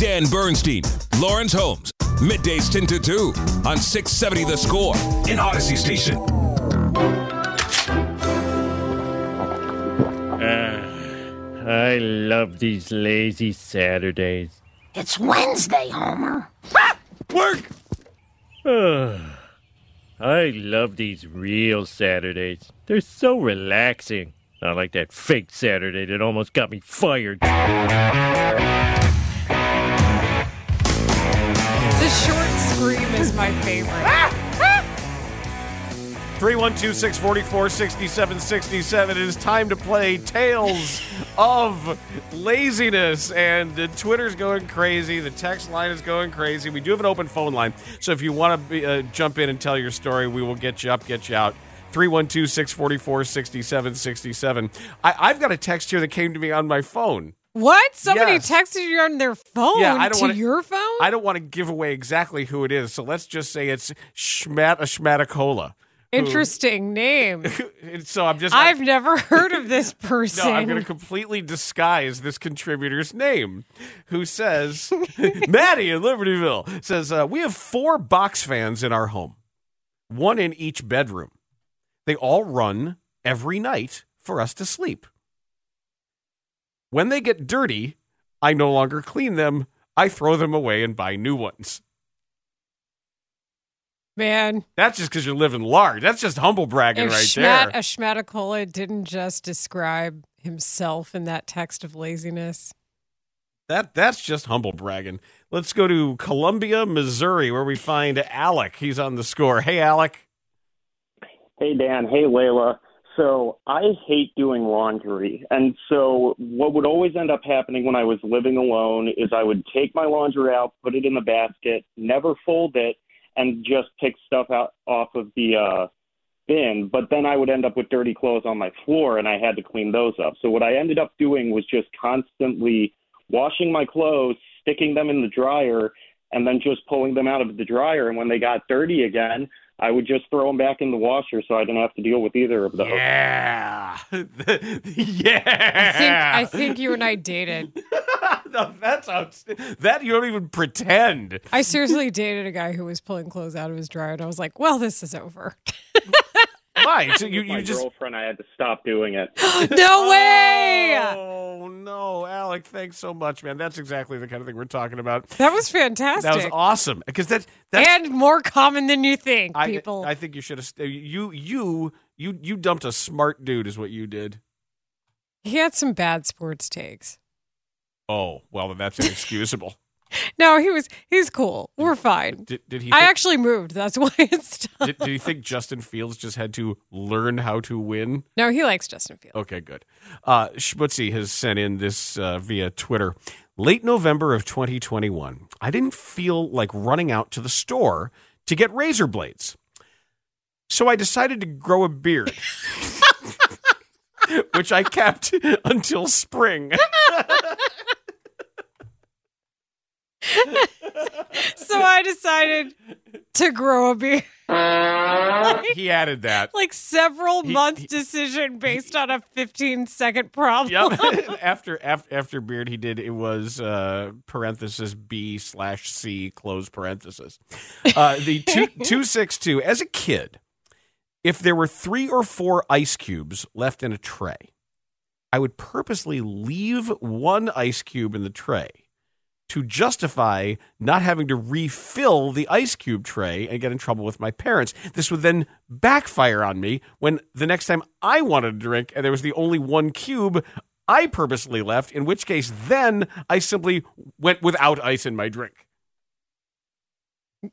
Dan Bernstein, Laurence Holmes, middays 10 to 2 on 670 The Score in Audacy Station. Uh, I love these lazy Saturdays. It's Wednesday, Homer. Work! I love these real Saturdays. They're so relaxing. Not like that fake Saturday that almost got me fired. Short scream is my favorite. 312 644 6767. It is time to play Tales of Laziness. And uh, Twitter's going crazy. The text line is going crazy. We do have an open phone line. So if you want to uh, jump in and tell your story, we will get you up, get you out. 312 644 6767. I've got a text here that came to me on my phone. What? Somebody Yes. texted you on their phone Yeah, I don't to wanna- your phone? I don't want to give away exactly who it is. So let's just say it's Schmat a Schmatacola. Interesting name. So I'm just. I've never heard of this person. No, I'm going to completely disguise this contributor's name, who says, Maddie in Libertyville says, uh, We have four box fans in our home, one in each bedroom. They all run every night for us to sleep. When they get dirty, I no longer clean them. I throw them away and buy new ones. Man, That's just because you're living large. That's just humble bragging if right Schmat, there. a Schmatacola didn't just describe himself in that text of laziness. That that's just humble bragging. Let's go to Columbia, Missouri, where we find Alec. He's on the score. Hey, Alec. Hey, Dan. Hey, Layla. So I hate doing laundry. And so what would always end up happening when I was living alone is I would take my laundry out, put it in the basket, never fold it, and just pick stuff out off of the uh, bin. But then I would end up with dirty clothes on my floor, and I had to clean those up. So what I ended up doing was just constantly washing my clothes, sticking them in the dryer, and then just pulling them out of the dryer. And when they got dirty again, I would just throw them back in the washer so I didn't have to deal with either of those. Yeah. yeah. I think I think you and I dated. no, that's outs- that you don't even pretend. I seriously dated a guy who was pulling clothes out of his dryer, and I was like, "Well, this is over." Why? So you, With my you just girlfriend, I had to stop doing it. no way! Oh no, Alec! Thanks so much, man. That's exactly the kind of thing we're talking about. That was fantastic. That was awesome because that that's and more common than you think, I, people. I think you should have. st- You you you you dumped a smart dude, is what you did. he had some bad sports takes. Oh well, then that's inexcusable. No, he was he's cool. We're fine. did, did he? I actually moved. That's why it's stopped. did, did you think Justin Fields just had to learn how to win? No, he likes Justin Fields. Okay, good. Uh, Schmutzy has sent in this uh, via Twitter. Late November of 2021, I didn't feel like running out to the store to get razor blades. So I decided to grow a beard, which I kept until spring. So I decided to grow a beard. he added that. Like several He- months he- decision based on a 15 second problem. Yep. after, after after beard, he did it was uh, parenthesis B slash C close parenthesis. Uh, the two two six two. As a kid, if there were three or four ice cubes left in a tray, I would purposely leave one ice cube in the tray to justify not having to refill the ice cube tray and get in trouble with my parents. This would then backfire on me when the next time I wanted a drink and there was the only one cube I purposely left, in which case then I simply went without ice in my drink.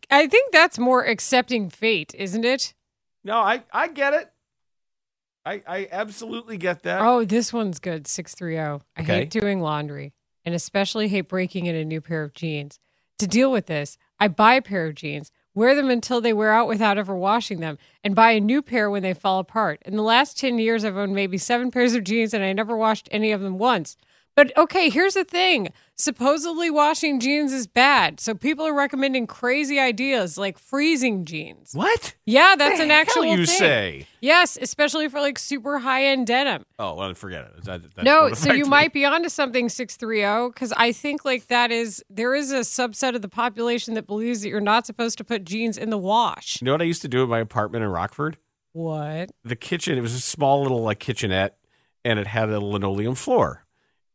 I think that's more accepting fate, isn't it? No, I, I get it. I, I absolutely get that. Oh, this one's good. 630. I Okay. hate doing laundry and especially hate breaking in a new pair of jeans. To deal with this, I buy a pair of jeans, wear them until they wear out without ever washing them, and buy a new pair when they fall apart. In the last 10 years, I've owned maybe seven pairs of jeans and I never washed any of them once. But okay, here's the thing. Supposedly washing jeans is bad. So people are recommending crazy ideas like freezing jeans. What? Yeah, that's The an hell actual you thing. say? Yes, especially for like super high end denim. Oh, well, forget it. That, that no, so you might be onto something 630 because I think like that is there is a subset of the population that believes that you're not supposed to put jeans in the wash. You know what I used to do in my apartment in Rockford? What? the kitchen it was a small little like kitchenette and it had a linoleum floor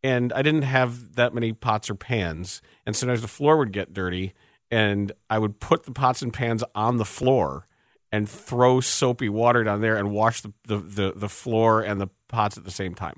and i didn't have that many pots or pans and sometimes the floor would get dirty and i would put the pots and pans on the floor and throw soapy water down there and wash the, the, the, the floor and the pots at the same time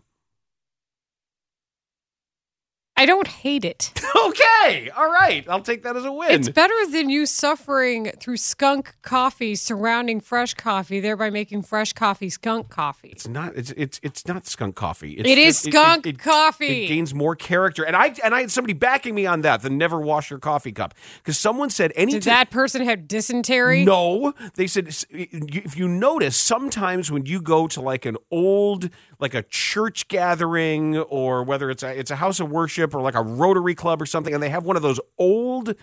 I don't hate it. okay all right i'll take that as a win It's better than you suffering through skunk coffee surrounding fresh coffee, thereby making fresh coffee skunk coffee. It's not. It's it's it's not skunk coffee. It's It is just- skunk coffee. It gains more character, and I and I had somebody backing me on that. The never wash your coffee cup because someone said any Did that person have dysentery? No, they said if you notice, sometimes when you go to like an old, like a church gathering, or whether it's a it's a house of worship or like a Rotary Club or something, and they have one of those old,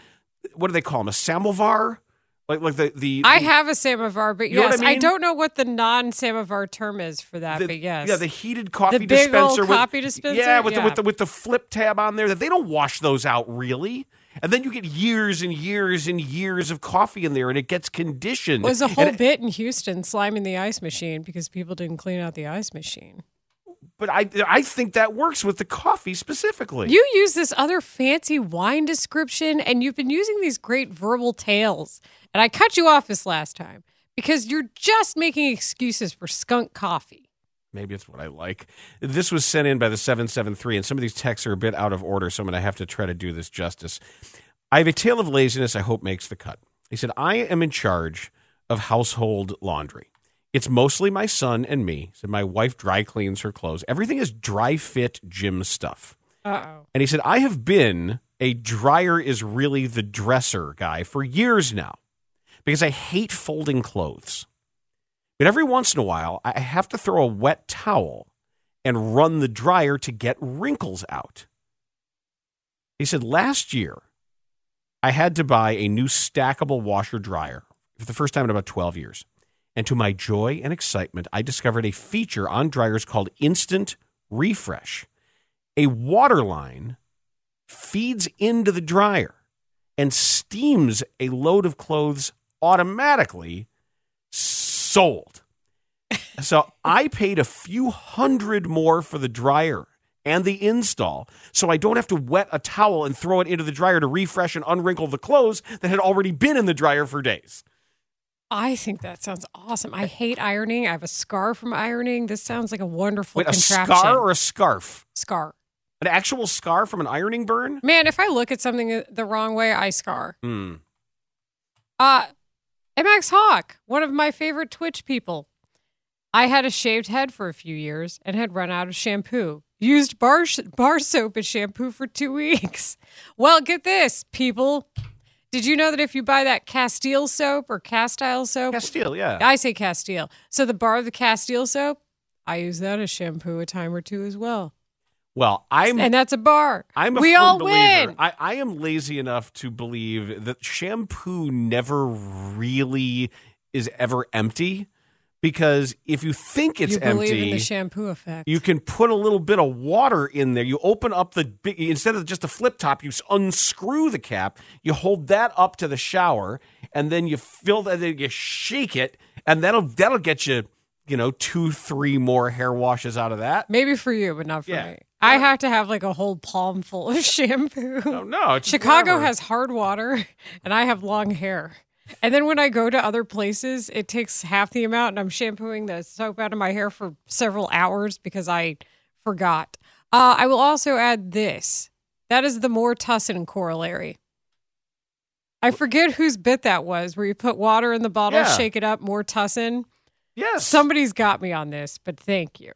what do they call them, a samovar, like like the the I have a samovar, but You know what yes, I I, don't know what the non-samovar term is for that. the- but yes, yeah, the heated coffee The big old dispenser, with, coffee dispenser? yeah, with the with the with the flip tab on there. That they don't wash those out really, and then you get years and years and years of coffee in there, and it gets conditioned. It was a whole it- bit in Houston sliming the ice machine because people didn't clean out the ice machine. But I I think that works with the coffee specifically. You use this other fancy wine description, and you've been using these great verbal tales. And I cut you off this last time because you're just making excuses for skunk coffee. Maybe it's what I like. This was sent in by the 773, and some of these texts are a bit out of order, so I'm going to have to try to do this justice. I have a tale of laziness I hope makes the cut. He said, I am in charge of household laundry. It's mostly my son and me. Said, my wife dry cleans her clothes. Everything is dry fit gym stuff. Uh oh. And he said, I have been a dryer is really the dresser guy for years now because I hate folding clothes. But every once in a while, I have to throw a wet towel and run the dryer to get wrinkles out. He said, last year, I had to buy a new stackable washer dryer for the first time in about 12 years. And to my joy and excitement, I discovered a feature on dryers called Instant Refresh a water line feeds into the dryer and steams a load of clothes automatically sold. so I paid a few hundred more for the dryer and the install so I don't have to wet a towel and throw it into the dryer to refresh and unwrinkle the clothes that had already been in the dryer for days. I think that sounds awesome. I hate ironing. I have a scar from ironing. This sounds like a wonderful Wait, a scar or a scarf? scar? An actual scar from an ironing burn? Man, if I look at something the wrong way, I scar. Hmm. Uh, MX Hawk, one of my favorite Twitch people. I had a shaved head for a few years and had run out of shampoo. Used bar, bar soap as shampoo for two weeks. Well, get this, people. Did you know that if you buy that Castile soap or Castile soap? Castile, yeah. I say Castile. So the bar of the Castile soap, I use that as shampoo a time or two as well. Well, I'm and that's a bar. I'm a we all believer. win. I, I am lazy enough to believe that shampoo never really is ever empty because if you think it's you believe empty, in the shampoo effect. you can put a little bit of water in there. You open up the big, instead of just a flip top, you unscrew the cap, you hold that up to the shower, and then you fill that, then you shake it, and that'll that'll get you, you know, two, three more hair washes out of that. Maybe for you, but not for Yeah. me. I have to have like a whole palm full of shampoo. Oh, no, Chicago forever. has hard water, and I have long hair. And then when I go to other places, it takes half the amount, and I'm shampooing the soap out of my hair for several hours because I forgot. Uh, I will also add this. That is the more tussin corollary. I forget whose bit that was, where you put water in the bottle, Yeah. shake it up, more tussin. Yes. Somebody's got me on this, but thank you.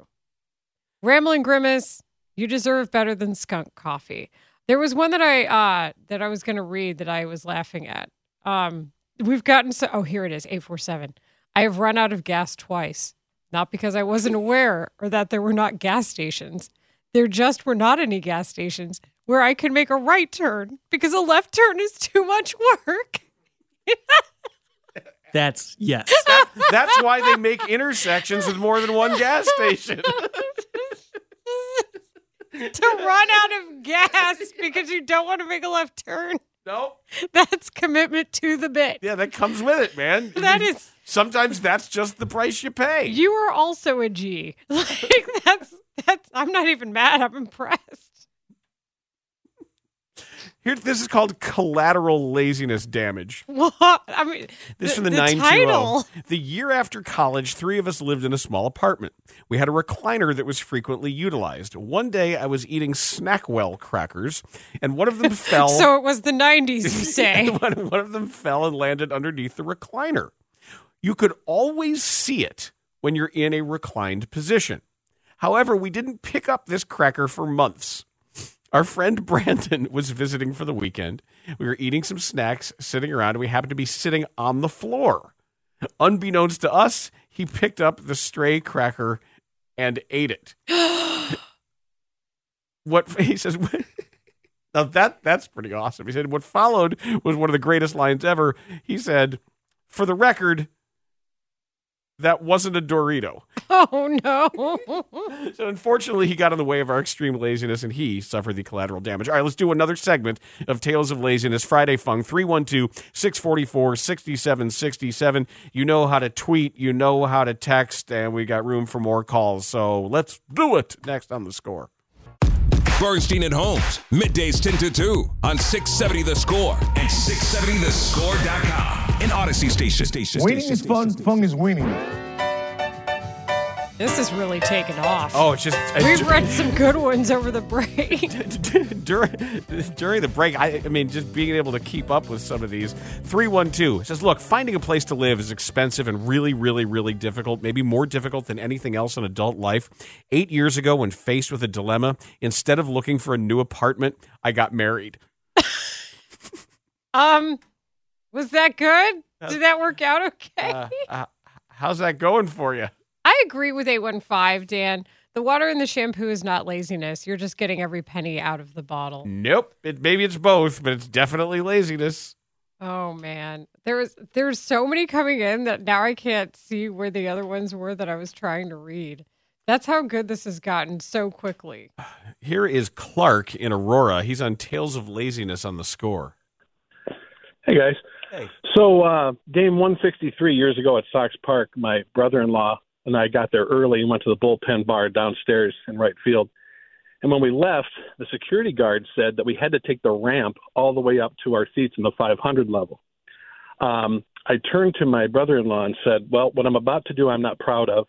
Rambling Grimace, you deserve better than skunk coffee. There was one that I uh that I was gonna read that I was laughing at. Um we've gotten so oh here it is, 847. I have run out of gas twice. Not because I wasn't aware or that there were not gas stations. There just were not any gas stations where I could make a right turn because a left turn is too much work. That's yes. That's why they make intersections with more than one gas station. to run out of gas because you don't want to make a left turn. Nope. That's commitment to the bit. Yeah, that comes with it, man. That is Sometimes that's just the price you pay. you are also a G. Like that's that's I'm not even mad. I'm impressed. Here, this is called collateral laziness damage. What? I mean, This the, from the, the 920. title. The year after college, three of us lived in a small apartment. We had a recliner that was frequently utilized. One day, I was eating Snackwell crackers, and one of them fell. So it was the 90s, you say. one, one of them fell and landed underneath the recliner. You could always see it when you're in a reclined position. However, we didn't pick up this cracker for months. Our friend Brandon was visiting for the weekend. We were eating some snacks, sitting around, and we happened to be sitting on the floor. Unbeknownst to us, he picked up the stray cracker and ate it. what he says now that that's pretty awesome. He said what followed was one of the greatest lines ever. He said, "For the record, that wasn't a Dorito." Oh no. So unfortunately, he got in the way of our extreme laziness, and he suffered the collateral damage. All right, let's do another segment of Tales of Laziness. Friday Fung 312-644-6767. You know how to tweet, you know how to text, and we got room for more calls. So let's do it. Next on the score. Bernstein and Holmes, middays 10 to 2 on 670 The Score and 670thescore.com. An Audacy station. station Winning station, is fun. station. Fun is winning. This is really taken off. Oh, it's just We've read some good ones over the break. during during the break, I, I mean, just being able to keep up with some of these. Three one two says, "Look, finding a place to live is expensive and really, really, really difficult. Maybe more difficult than anything else in adult life. Eight years ago, when faced with a dilemma, instead of looking for a new apartment, I got married. Um, was that good? Did that work out okay? Uh, uh, how's that going for you? I agree with 815, Dan. The water in the shampoo is not laziness. You're just getting every penny out of the bottle. Nope. It, maybe it's both, but it's definitely laziness. Oh man. There's there's so many coming in that now I can't see where the other ones were that I was trying to read. That's how good this has gotten so quickly. Here is Clark in Aurora. He's on Tales of Laziness on the score. Hey guys. Hey. So uh, game 163 years ago at Sox Park, my brother-in-law and I got there early and went to the bullpen bar downstairs in right field. And when we left, the security guard said that we had to take the ramp all the way up to our seats in the 500 level. Um, I turned to my brother-in-law and said, "Well, what I'm about to do, I'm not proud of,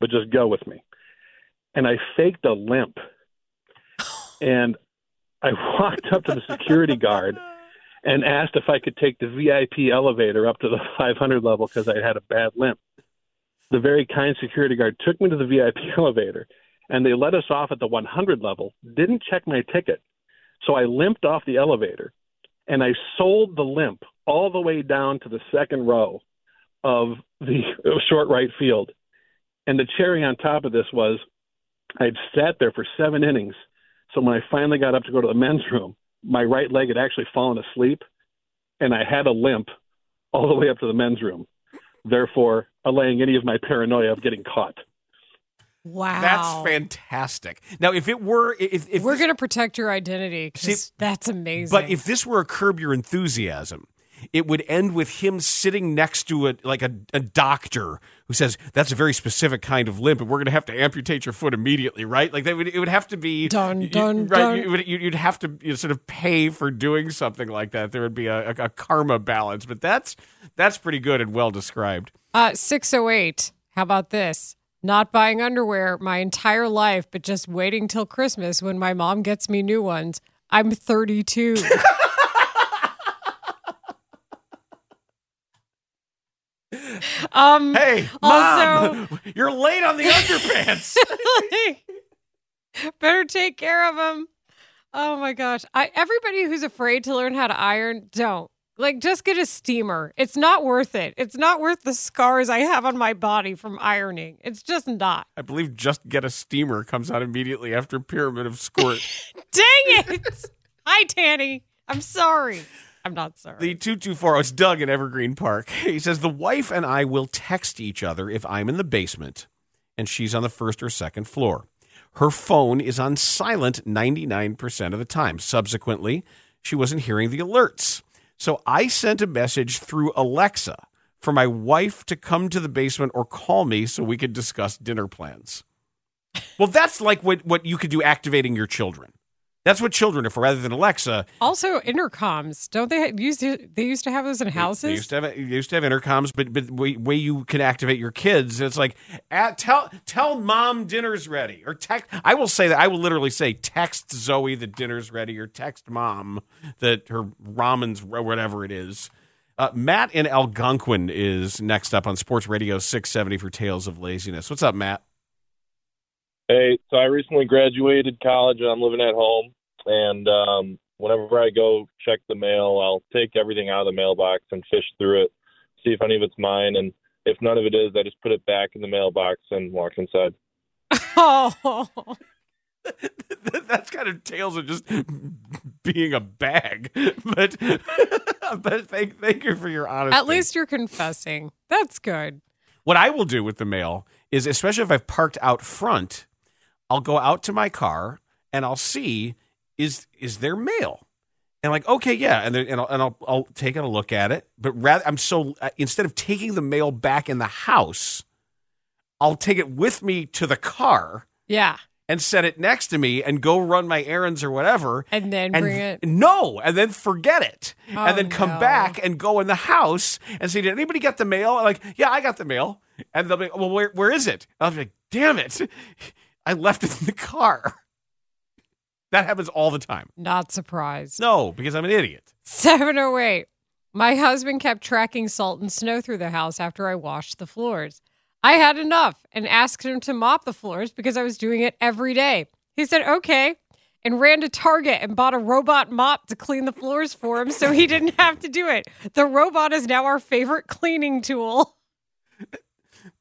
but just go with me." And I faked a limp, and I walked up to the security guard and asked if I could take the VIP elevator up to the 500 level because I had a bad limp. The very kind security guard took me to the VIP elevator and they let us off at the 100 level, didn't check my ticket. So I limped off the elevator and I sold the limp all the way down to the second row of the short right field. And the cherry on top of this was I'd sat there for seven innings. So when I finally got up to go to the men's room, my right leg had actually fallen asleep and I had a limp all the way up to the men's room, therefore allaying any of my paranoia of getting caught. Wow. That's fantastic. Now, if it were, if, if We're going to protect your identity because See, that's amazing. But if this were a curb your enthusiasm, it would end with him sitting next to a like a, a doctor who says that's a very specific kind of limp and we're going to have to amputate your foot immediately right like that would it would have to be Dun, you- dun, right. You would, you'd have to you know, sort of pay for doing something like that there would be a, a, a karma balance but that's that's pretty good and well described Uh, 608. How about this? Not buying underwear my entire life, but just waiting till Christmas when my mom gets me new ones. I'm 32. um, hey Also- mom you're late on the underpants better take care of them. Oh my gosh. I everybody who's afraid to learn how to iron, don't. Like just get a steamer. It's not worth it. It's not worth the scars I have on my body from ironing. It's just not. I believe just get a steamer comes out immediately after Pyramid of Squirt. Dang it. Hi Tanny. I'm sorry. I'm not sorry. The 2240, it's Doug in Evergreen Park. He says, The wife and I will text each other if I'm in the basement and she's on the first or second floor. Her phone is on silent 99% of the time. Subsequently, she wasn't hearing the alerts. So I sent a message through Alexa for my wife to come to the basement or call me so we could discuss dinner plans. Well, that's like what, what you could do activating your children. That's what children are for rather than Alexa. also intercoms. Don't they used to they used to have those in houses? They used to have they used to have intercoms, but but way, way you can activate your kids, it's like at, tell tell mom dinner's ready, or text. I will say that I will literally say text Zoe that dinner's ready, or text mom that her ramen's or whatever it is. Uh, Matt in Algonquin is next up on Sports Radio 670 for Tales of Laziness. What's up, Matt? Hey, so I recently graduated college and I'm living at home. And um, whenever I go check the mail, I'll take everything out of the mailbox and fish through it, see if any of it's mine. And if none of it is, I just put it back in the mailbox and walk inside. Oh. That's kind of tales of just being a bag, but but thank thank you for your honesty. At least you're confessing. That's good. What I will do with the mail is, especially if I've parked out front, I'll go out to my car and I'll see is is there mail, and like okay, yeah, and then, and I'll, and I'll I'll take a look at it. But rather, I'm so uh, instead of taking the mail back in the house, I'll take it with me to the car Yeah. and set it next to me and go run my errands or whatever. And then and bring it. no, and then forget it, Oh, and then come no. back and go in the house and say, "Did anybody get the mail?" I'm like, "Yeah, I got the mail," and they'll be, "Well, where where is it?" I'll be like, "Damn it, I left it in the car." That happens all the time. Not surprised. No, because I'm an idiot. 708. My husband kept tracking salt and snow through the house after I washed the floors. I had enough and asked him to mop the floors because I was doing it every day. He said, okay, and ran to Target and bought a robot mop to clean the floors for him so he didn't have to do it. The robot is now our favorite cleaning tool.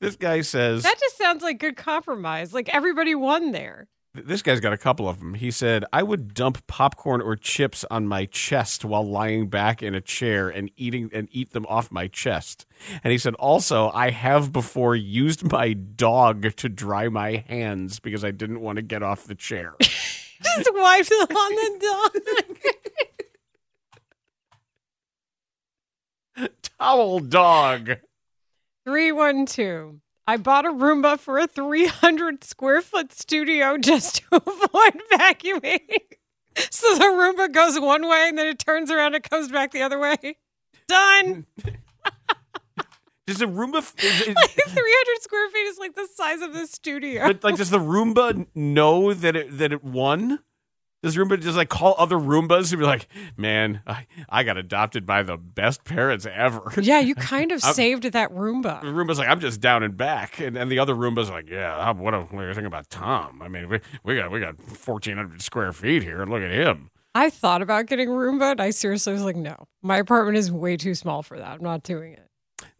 This guy says That just sounds like good compromise. Like everybody won there. This guy's got a couple of them. He said, I would dump popcorn or chips on my chest while lying back in a chair and eating and eat them off my chest. And he said, also, I have before used my dog to dry my hands because I didn't want to get off the chair. Just wiped it on the dog. Towel dog. 312. I bought a Roomba for a 300 square foot studio just to avoid vacuuming. So the Roomba goes one way and then it turns around and comes back the other way. Done. Does the Roomba, is it- 300 square feet is like the size of the studio. but like, does the Roomba know that it that it won? Does Roomba just like call other Roombas and be like, "Man, I, I got adopted by the best parents ever." yeah, you kind of saved that Roomba. The Roomba's like, I'm just down and back, and, and the other Roomba's like, yeah, what, a, what do you think about Tom? I mean, we, we got we got 1,400 square feet here. and Look at him. I thought about getting a Roomba and I seriously was like, no, my apartment is way too small for that. I'm not doing it.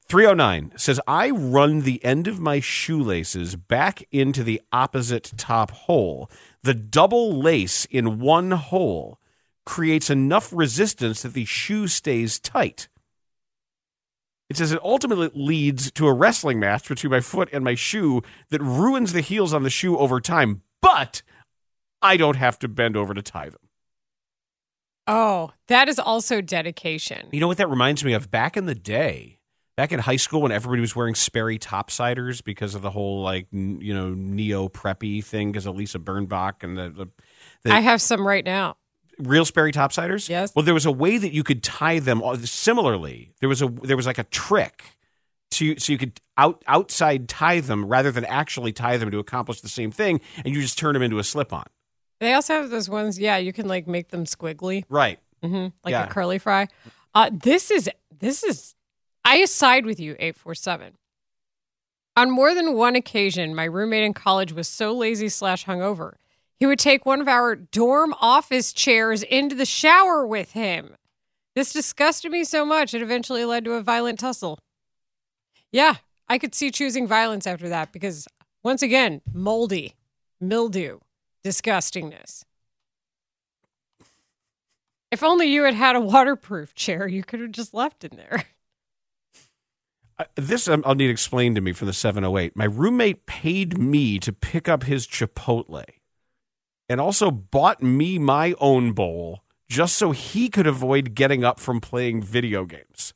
309 says, I run the end of my shoelaces back into the opposite top hole. The double lace in one hole creates enough resistance that the shoe stays tight. It says it ultimately leads to a wrestling match between my foot and my shoe that ruins the heels on the shoe over time, but I don't have to bend over to tie them. Oh, that is also dedication. You know what that reminds me of? Back in the day, back in high school when everybody was wearing Sperry topsiders because of the whole like n- you know neo preppy thing because of Lisa Birnbach and the, the, the I have some right now. real Sperry topsiders. Yes. Well, there was a way that you could tie them. all- Similarly, there was a there was like a trick to so you could out outside tie them rather than actually tie them to accomplish the same thing, and you just turn them into a slip on. They also have those ones, yeah, you can like make them squiggly, Right. Mm-hmm, like Yeah. a curly fry. Uh, this is this is. I side with you, eight four seven. On more than one occasion, my roommate in college was so lazy slash hungover, he would take one of our dorm office chairs into the shower with him. This disgusted me so much it eventually led to a violent tussle. Yeah, I could see choosing violence after that because once again, moldy, mildew, disgustingness. If only you had had a waterproof chair, you could have just left in there. This um, I'll need explained to me from the 708. My roommate paid me to pick up his Chipotle and also bought me my own bowl just so he could avoid getting up from playing video games.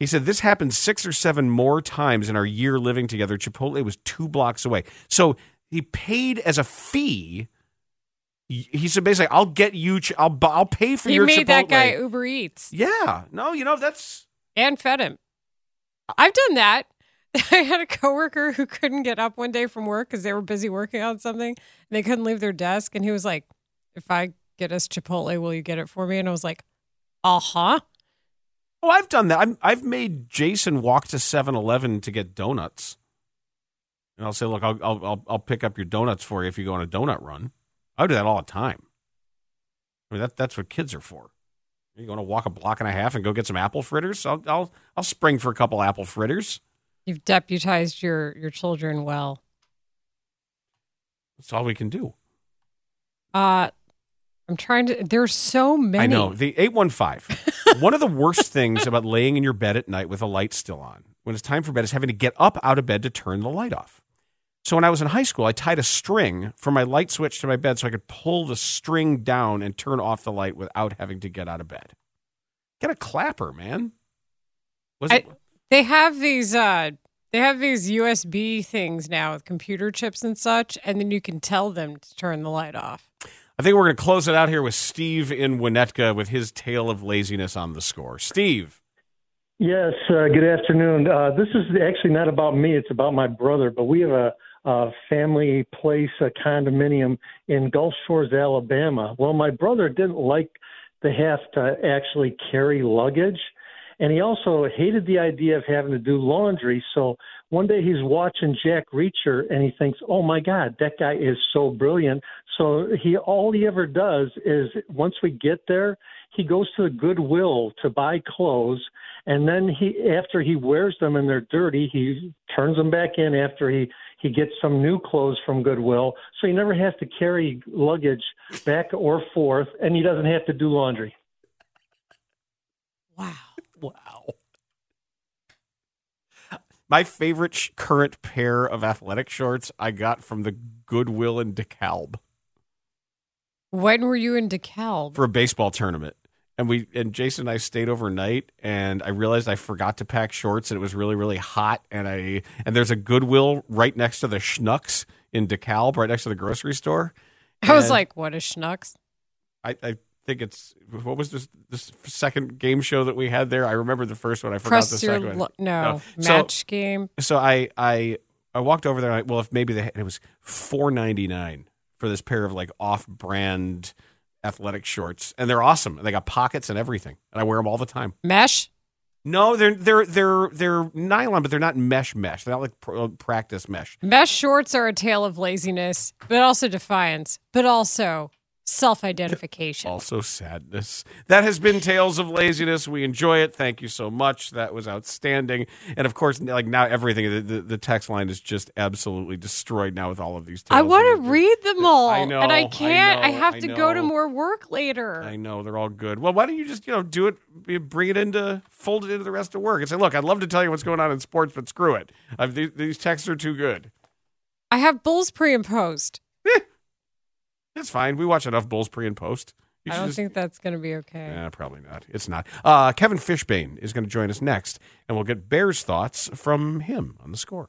He said this happened six or seven more times in our year living together. Chipotle was two blocks away. So he paid as a fee. He said basically, I'll get you, I'll, I'll pay for He your made that guy Uber Eats Yeah. No, you know, that's. and fed him. I've done that. I had a coworker who couldn't get up one day from work because they were busy working on something and they couldn't leave their desk. And he was like, If I get us Chipotle, will you get it for me? And I was like, Uh huh. Oh, I've done that. I'm, I've made Jason walk to 7-Eleven to get donuts, and I'll say, "Look, I'll, I'll I'll I'll pick up your donuts for you if you go on a donut run." I do that all the time. I mean, that that's what kids are for. You going to walk a block and a half and go get some apple fritters? I'll I'll I'll spring for a couple apple fritters. You've deputized your, your children well. That's all we can do. Uh, I'm trying to, there's so many. I know the eight one five. One of the worst things about laying in your bed at night with a light still on when it's time for bed is having to get up out of bed to turn the light off. So when I was in high school, I tied a string from my light switch to my bed so I could pull the string down and turn off the light without having to get out of bed. Get a clapper, man. Was I, it? they have these uh they have these USB things now with computer chips and such, and then you can tell them to turn the light off. I think we're going to close it out here with Steve in Winnetka with his tale of laziness on the score. Steve. Yes, uh, good afternoon. Uh, this is actually not about me, it's about my brother, but we have a, a family place, a condominium in Gulf Shores, Alabama. Well, my brother didn't like to have to actually carry luggage, and he also hated the idea of having to do laundry. So one day he's watching Jack Reacher and he thinks, "Oh my God, that guy is so brilliant." So he all he ever does is once we get there, he goes to the Goodwill to buy clothes, and then he after he wears them and they're dirty, he turns them back in after he he gets some new clothes from Goodwill. So he never has to carry luggage back or forth, and he doesn't have to do laundry. Wow. Wow. My favorite sh- current pair of athletic shorts I got from the Goodwill in DeKalb When were you in DeKalb? for a baseball tournament. And we and Jason and I stayed overnight and I realized I forgot to pack shorts and it was really, really hot and I and there's a Goodwill right next to the Schnucks in DeKalb, right next to the grocery store. I was And like, what is schnucks? I, I think it's what was this this second game show that we had there? I remember the first one. I forgot the Press your second one. lo- no, So- match game. so I I I walked over there. And I, well, if maybe they, it was four ninety nine for this pair of like off brand athletic shorts, and they're awesome. They got pockets and everything, and I wear them all the time. Mesh? No, they're they're they're they're nylon, but they're not mesh mesh. They're not like pr- practice mesh. Mesh shorts are a tale of laziness, but also defiance, but also self identification. Also sadness. That has been Tales of Laziness. We enjoy it. Thank you so much. That was outstanding. And of course, like now everything the, the, the text line is just absolutely destroyed now with all of these tales. I want to read them all. I know, And I I can't. I, know, have I to go to more work later. I know they're all good. Well, why don't you just you know do it, bring it into, fold it into the rest of work, and say, look, I'd love to tell you what's going on in sports, but screw it. I've, these, these texts are too good. I have Bulls pre and post. That's fine. We watch enough Bulls pre and post. You I don't just- think that's going to be okay. Probably not. It's not. Uh, Kevin Fishbain is going to join us next, and we'll get Bears thoughts from him on the score.